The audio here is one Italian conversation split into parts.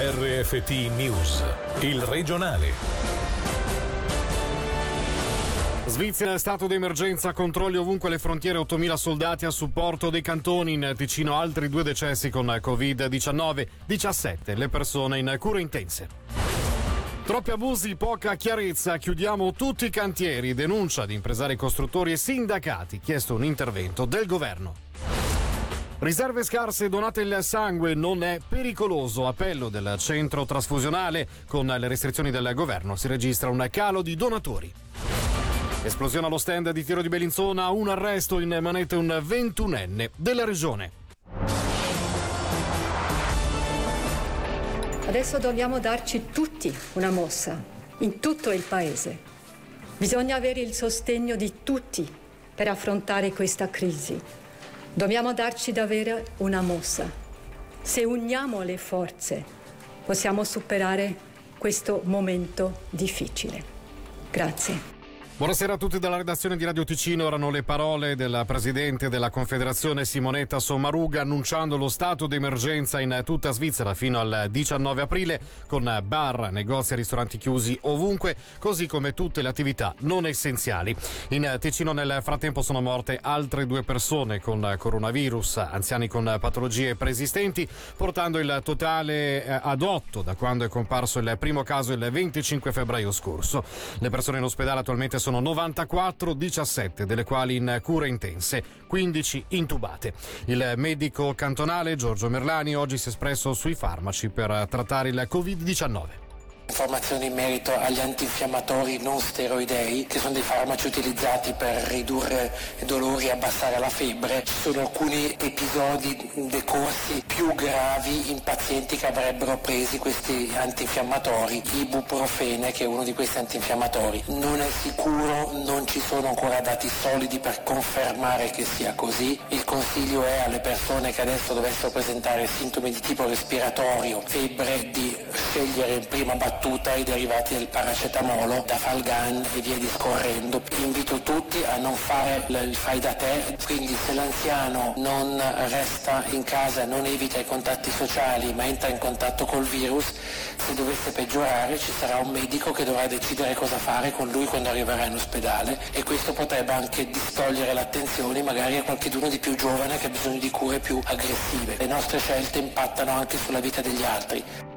RFT News, il regionale. Svizzera, stato d'emergenza, controlli ovunque le frontiere, 8.000 soldati a supporto dei cantoni, in Ticino altri due decessi con Covid-19, 17 le persone in cure intense. Troppi abusi, poca chiarezza, chiudiamo tutti i cantieri, denuncia di impresari costruttori e sindacati, chiesto un intervento del governo. Riserve scarse, donate il sangue, non è pericoloso. Appello del centro trasfusionale. Con le restrizioni del governo si registra un calo di donatori. Esplosione allo stand di tiro di Bellinzona, un arresto in manette un 21enne della regione. Adesso dobbiamo darci tutti una mossa, in tutto il paese. Bisogna avere il sostegno di tutti per affrontare questa crisi. Dobbiamo darci davvero una mossa. Se uniamo le forze, possiamo superare questo momento difficile. Grazie. Buonasera a tutti dalla redazione di Radio Ticino. Erano le parole del presidente della Confederazione Simonetta Sommaruga annunciando lo stato d'emergenza in tutta Svizzera fino al 19 aprile con bar, negozi e ristoranti chiusi ovunque, così come tutte le attività non essenziali. In Ticino nel frattempo sono morte altre due persone con coronavirus, anziani con patologie preesistenti, portando il totale eh, ad otto da quando è comparso il primo caso il 25 febbraio scorso. Le persone in ospedale attualmente sono sono 94, 17 delle quali in cure intense, 15 intubate. Il medico cantonale Giorgio Merlani oggi si è espresso sui farmaci per trattare il Covid-19 informazioni in merito agli antinfiammatori non steroidei, che sono dei farmaci utilizzati per ridurre i dolori e abbassare la febbre. Ci sono alcuni episodi decorsi più gravi in pazienti che avrebbero presi questi antinfiammatori, ibuprofene che è uno di questi antinfiammatori. Non è sicuro, non ci sono ancora dati solidi per confermare che sia così. Il consiglio è alle persone che adesso dovessero presentare sintomi di tipo respiratorio, febbre, di scegliere in prima battuta battuta i derivati del paracetamolo, da Falgan e via discorrendo. Invito tutti a non fare il fai da te, quindi se l'anziano non resta in casa, non evita i contatti sociali ma entra in contatto col virus, se dovesse peggiorare ci sarà un medico che dovrà decidere cosa fare con lui quando arriverà in ospedale e questo potrebbe anche distogliere l'attenzione magari a qualcuno di più giovane che ha bisogno di cure più aggressive. Le nostre scelte impattano anche sulla vita degli altri.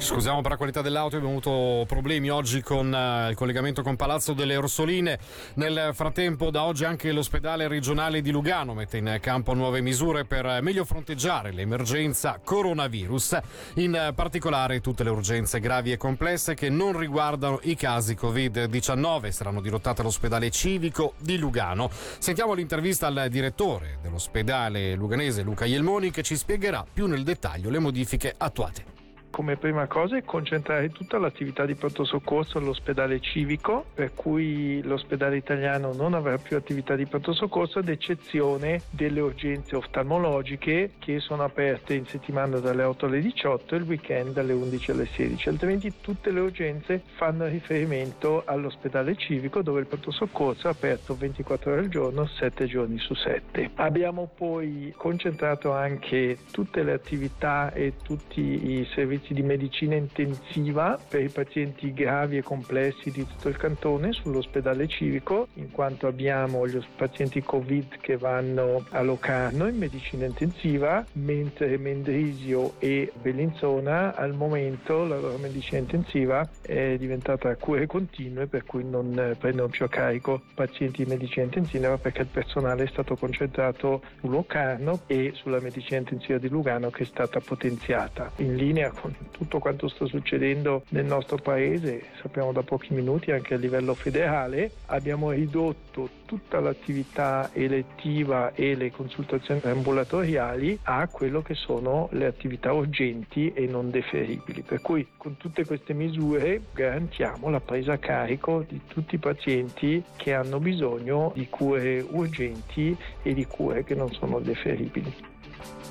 Scusiamo per la qualità dell'auto, abbiamo avuto problemi oggi con uh, il collegamento con Palazzo delle Orsoline. Nel frattempo, da oggi anche l'ospedale regionale di Lugano mette in campo nuove misure per meglio fronteggiare l'emergenza coronavirus, in particolare tutte le urgenze gravi e complesse che non riguardano i casi Covid-19 saranno dirottate all'ospedale civico di Lugano. Sentiamo l'intervista al direttore dell'ospedale luganese Luca Ielmoni che ci spiegherà più nel dettaglio le modifiche attuate come prima cosa è concentrare tutta l'attività di pronto soccorso all'ospedale civico, per cui l'ospedale italiano non avrà più attività di pronto soccorso ad eccezione delle urgenze oftalmologiche che sono aperte in settimana dalle 8 alle 18 e il weekend dalle 11 alle 16, altrimenti tutte le urgenze fanno riferimento all'ospedale civico dove il pronto soccorso è aperto 24 ore al giorno, 7 giorni su 7. Abbiamo poi concentrato anche tutte le attività e tutti i servizi servizi di medicina intensiva per i pazienti gravi e complessi di tutto il cantone sull'ospedale civico, in quanto abbiamo gli pazienti Covid che vanno a Locarno in medicina intensiva, mentre Mendrisio e Bellinzona al momento la loro medicina intensiva è diventata cure continue per cui non prendono più a carico pazienti di medicina intensiva perché il personale è stato concentrato su Locarno e sulla medicina intensiva di Lugano che è stata potenziata. In linea con tutto quanto sta succedendo nel nostro paese, sappiamo da pochi minuti anche a livello federale, abbiamo ridotto tutta l'attività elettiva e le consultazioni ambulatoriali a quello che sono le attività urgenti e non deferibili. Per cui con tutte queste misure garantiamo la presa a carico di tutti i pazienti che hanno bisogno di cure urgenti e di cure che non sono deferibili.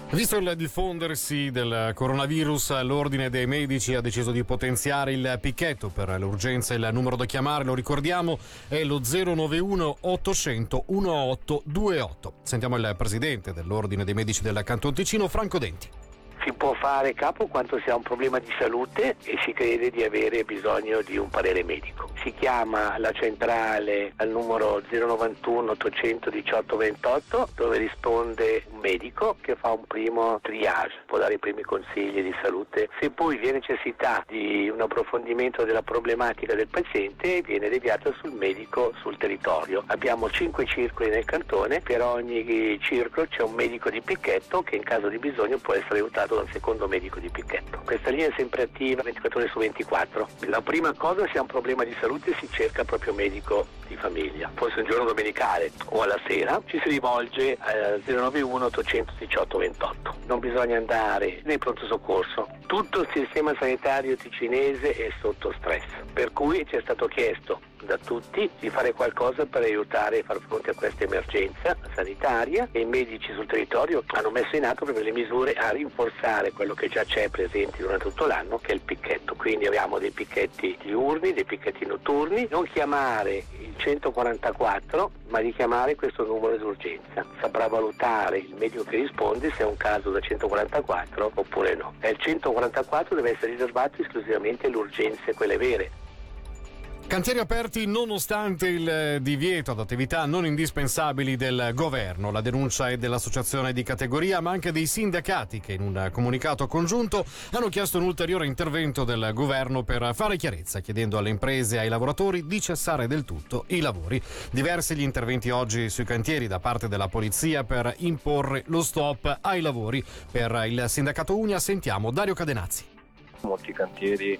Visto il diffondersi del coronavirus, l'Ordine dei Medici ha deciso di potenziare il picchetto per l'urgenza. Il numero da chiamare, lo ricordiamo, è lo 091 800 1828. Sentiamo il presidente dell'Ordine dei Medici del Canton Ticino, Franco Denti può fare capo quando si ha un problema di salute e si crede di avere bisogno di un parere medico. Si chiama la centrale al numero 091 818 28 dove risponde un medico che fa un primo triage, può dare i primi consigli di salute. Se poi vi è necessità di un approfondimento della problematica del paziente viene deviato sul medico sul territorio. Abbiamo cinque circoli nel cantone, per ogni circolo c'è un medico di picchetto che in caso di bisogno può essere aiutato da un secondo medico di picchetto. Questa linea è sempre attiva 24 ore su 24. La prima cosa se ha un problema di salute si cerca il proprio medico di famiglia. Fosse un giorno domenicale o alla sera ci si rivolge al 091 818 28. Non bisogna andare nei pronto soccorso. Tutto il sistema sanitario ticinese è sotto stress, per cui ci è stato chiesto da tutti di fare qualcosa per aiutare a far fronte a questa emergenza sanitaria e i medici sul territorio hanno messo in atto proprio le misure a rinforzare quello che già c'è presente durante tutto l'anno che è il picchetto. Quindi abbiamo dei picchetti diurni, dei picchetti notturni, non chiamare il 144 ma di chiamare questo numero d'urgenza. Saprà valutare il medico che risponde se è un caso da 144 oppure no. E il 144 deve essere riservato esclusivamente alle urgenze, quelle vere. Cantieri aperti nonostante il divieto ad attività non indispensabili del governo. La denuncia è dell'associazione di categoria, ma anche dei sindacati che in un comunicato congiunto hanno chiesto un ulteriore intervento del governo per fare chiarezza, chiedendo alle imprese e ai lavoratori di cessare del tutto i lavori. Diversi gli interventi oggi sui cantieri da parte della polizia per imporre lo stop ai lavori. Per il sindacato Unia sentiamo Dario Cadenazzi. Molti cantieri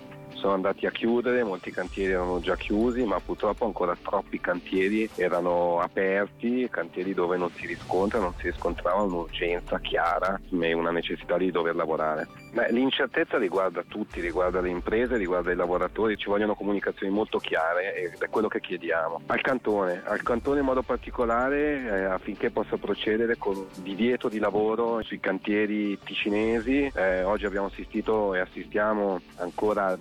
sono andati a chiudere, molti cantieri erano già chiusi, ma purtroppo ancora troppi cantieri erano aperti, cantieri dove non si riscontra, non si riscontrava un'urgenza chiara e una necessità di dover lavorare. Beh, l'incertezza riguarda tutti, riguarda le imprese, riguarda i lavoratori, ci vogliono comunicazioni molto chiare ed è quello che chiediamo. Al cantone, al cantone in modo particolare eh, affinché possa procedere con divieto di lavoro sui cantieri ticinesi. Eh, oggi abbiamo assistito e assistiamo ancora a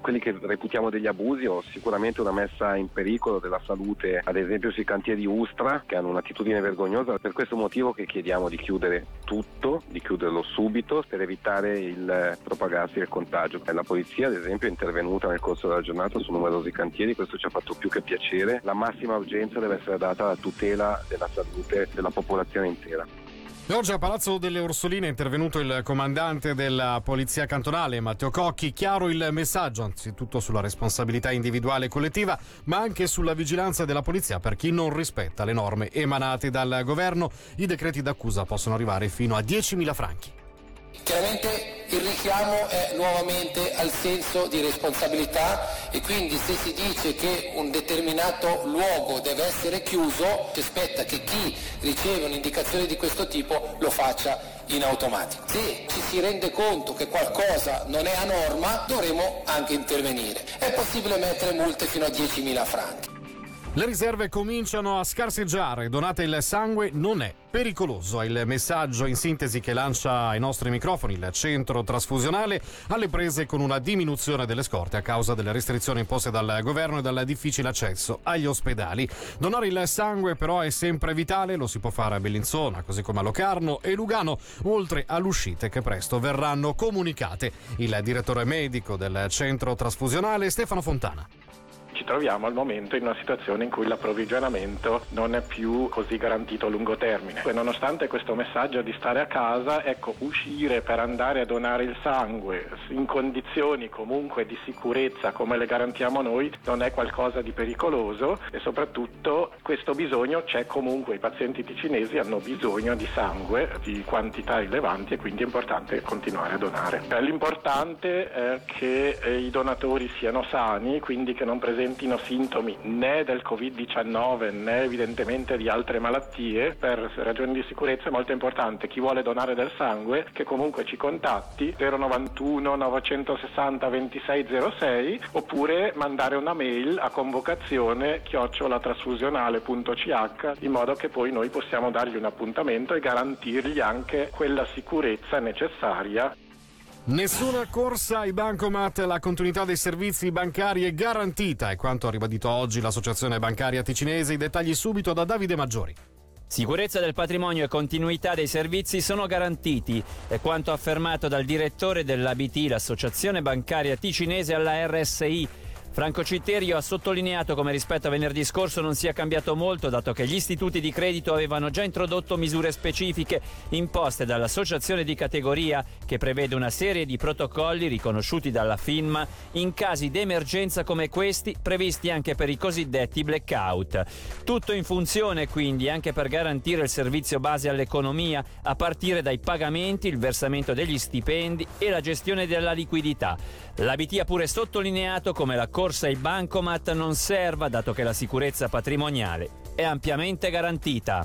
quelli che reputiamo degli abusi o sicuramente una messa in pericolo della salute, ad esempio sui cantieri Ustra che hanno un'attitudine vergognosa. Per questo motivo che chiediamo di chiudere tutto, di chiuderlo subito per evitare il propagarsi del contagio. La polizia ad esempio è intervenuta nel corso della giornata su numerosi cantieri, questo ci ha fatto più che piacere. La massima urgenza deve essere data alla tutela della salute della popolazione intera. Oggi a Palazzo delle Orsoline è intervenuto il comandante della Polizia Cantonale, Matteo Cocchi. Chiaro il messaggio, anzitutto sulla responsabilità individuale e collettiva, ma anche sulla vigilanza della polizia per chi non rispetta le norme emanate dal governo. I decreti d'accusa possono arrivare fino a 10.000 franchi. Chiaramente il richiamo è nuovamente al senso di responsabilità e quindi se si dice che un determinato luogo deve essere chiuso, si aspetta che chi riceve un'indicazione di questo tipo lo faccia in automatico. Se ci si rende conto che qualcosa non è a norma, dovremo anche intervenire. È possibile mettere multe fino a 10.000 franchi. Le riserve cominciano a scarseggiare, donate il sangue non è pericoloso. È il messaggio in sintesi che lancia ai nostri microfoni il centro trasfusionale alle prese con una diminuzione delle scorte a causa delle restrizioni imposte dal governo e dal difficile accesso agli ospedali. Donare il sangue però è sempre vitale, lo si può fare a Bellinzona, così come a Locarno e Lugano, oltre alle uscite che presto verranno comunicate. Il direttore medico del centro trasfusionale Stefano Fontana ci troviamo al momento in una situazione in cui l'approvvigionamento non è più così garantito a lungo termine. E nonostante questo messaggio di stare a casa, ecco, uscire per andare a donare il sangue in condizioni comunque di sicurezza come le garantiamo noi non è qualcosa di pericoloso e soprattutto questo bisogno c'è comunque, i pazienti ticinesi hanno bisogno di sangue di quantità rilevanti e quindi è importante continuare a donare. L'importante è che eh, i donatori siano sani, quindi che non presentino presentino sintomi né del Covid-19 né evidentemente di altre malattie, per ragioni di sicurezza è molto importante. Chi vuole donare del sangue che comunque ci contatti 091 960 2606 oppure mandare una mail a convocazione chiocciolatrasfusionale.ch in modo che poi noi possiamo dargli un appuntamento e garantirgli anche quella sicurezza necessaria Nessuna corsa ai bancomat, la continuità dei servizi bancari è garantita, è quanto ha ribadito oggi l'associazione bancaria ticinese. I dettagli subito da Davide Maggiori. Sicurezza del patrimonio e continuità dei servizi sono garantiti, è quanto affermato dal direttore dell'ABT, l'associazione bancaria ticinese alla RSI, Franco Citterio ha sottolineato come rispetto a venerdì scorso non sia cambiato molto, dato che gli istituti di credito avevano già introdotto misure specifiche imposte dall'associazione di categoria che prevede una serie di protocolli riconosciuti dalla FINMA in casi d'emergenza come questi previsti anche per i cosiddetti blackout. Tutto in funzione quindi anche per garantire il servizio base all'economia a partire dai pagamenti, il versamento degli stipendi e la gestione della liquidità. L'ABT ha pure sottolineato come la corsa ai bancomat non serva dato che la sicurezza patrimoniale è ampiamente garantita.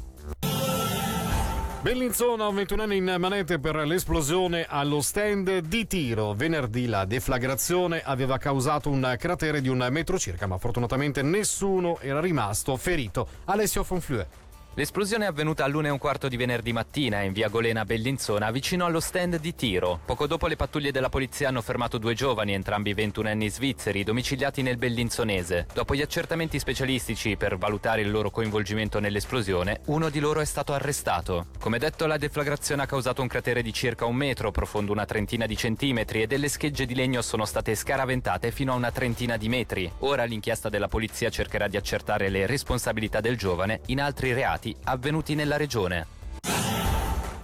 Bellinzona, un 21 anni in manette per l'esplosione allo stand di tiro. Venerdì la deflagrazione aveva causato un cratere di un metro circa, ma fortunatamente nessuno era rimasto ferito. Alessio Fonflue. L'esplosione è avvenuta e un quarto di venerdì mattina in via Golena Bellinzona, vicino allo stand di tiro. Poco dopo le pattuglie della polizia hanno fermato due giovani, entrambi ventunenni svizzeri, domiciliati nel Bellinzonese. Dopo gli accertamenti specialistici per valutare il loro coinvolgimento nell'esplosione, uno di loro è stato arrestato. Come detto, la deflagrazione ha causato un cratere di circa un metro, profondo una trentina di centimetri, e delle schegge di legno sono state scaraventate fino a una trentina di metri. Ora l'inchiesta della polizia cercherà di accertare le responsabilità del giovane in altri reati reati avvenuti nella regione.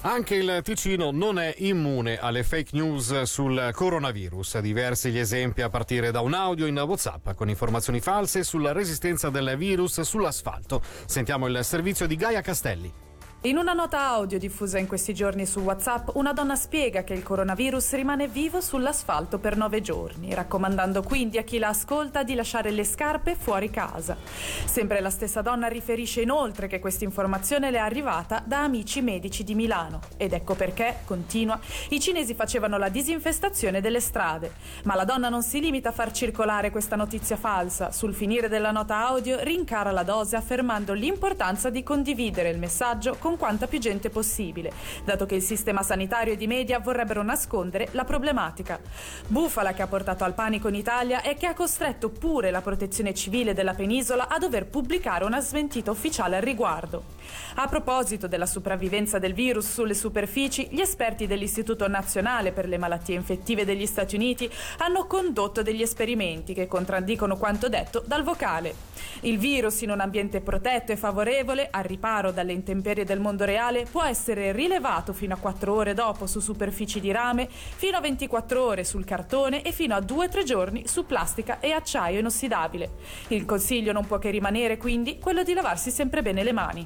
Anche il Ticino non è immune alle fake news sul coronavirus. Diversi gli esempi a partire da un audio in WhatsApp con informazioni false sulla resistenza del virus sull'asfalto. Sentiamo il servizio di Gaia Castelli. In una nota audio diffusa in questi giorni su WhatsApp, una donna spiega che il coronavirus rimane vivo sull'asfalto per nove giorni, raccomandando quindi a chi la ascolta di lasciare le scarpe fuori casa. Sempre la stessa donna riferisce inoltre che questa informazione le è arrivata da amici medici di Milano. Ed ecco perché, continua, i cinesi facevano la disinfestazione delle strade. Ma la donna non si limita a far circolare questa notizia falsa. Sul finire della nota audio rincara la dose affermando l'importanza di condividere il messaggio con quanta più gente possibile, dato che il sistema sanitario ed i media vorrebbero nascondere la problematica. Bufala che ha portato al panico in Italia e che ha costretto pure la protezione civile della penisola a dover pubblicare una smentita ufficiale al riguardo. A proposito della sopravvivenza del virus sulle superfici, gli esperti dell'Istituto Nazionale per le Malattie Infettive degli Stati Uniti hanno condotto degli esperimenti che contraddicono quanto detto dal vocale. Il virus in un ambiente protetto e favorevole, al riparo dalle intemperie del mondo reale, può essere rilevato fino a 4 ore dopo su superfici di rame, fino a 24 ore sul cartone e fino a 2-3 giorni su plastica e acciaio inossidabile. Il consiglio non può che rimanere quindi quello di lavarsi sempre bene le mani.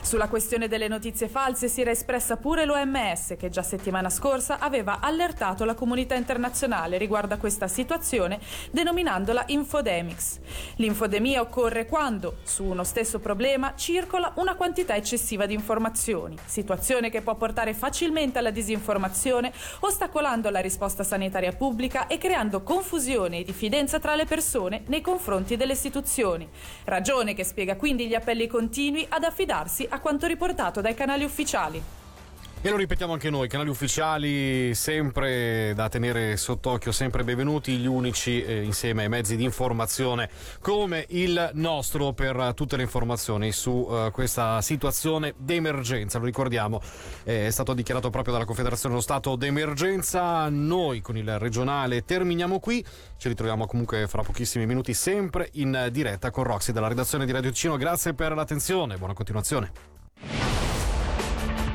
Sulla questione delle notizie false si era espressa pure l'OMS che già settimana scorsa aveva allertato la comunità internazionale riguardo a questa situazione denominandola infodemics. L'infodemia occorre quando, su uno stesso problema, circola una quantità eccessiva di informazioni, situazione che può portare facilmente alla disinformazione, ostacolando la risposta sanitaria pubblica e creando confusione e diffidenza tra le persone nei confronti delle istituzioni. Ragione che spiega quindi gli appelli continui ad affidarsi a quanto riportato dai canali ufficiali. E lo ripetiamo anche noi, canali ufficiali sempre da tenere sott'occhio, sempre benvenuti, gli unici eh, insieme ai mezzi di informazione come il nostro per tutte le informazioni su eh, questa situazione d'emergenza. Lo ricordiamo, eh, è stato dichiarato proprio dalla Confederazione lo stato d'emergenza. Noi con il regionale terminiamo qui, ci ritroviamo comunque fra pochissimi minuti sempre in diretta con Roxy dalla redazione di Radio Ticino. Grazie per l'attenzione, buona continuazione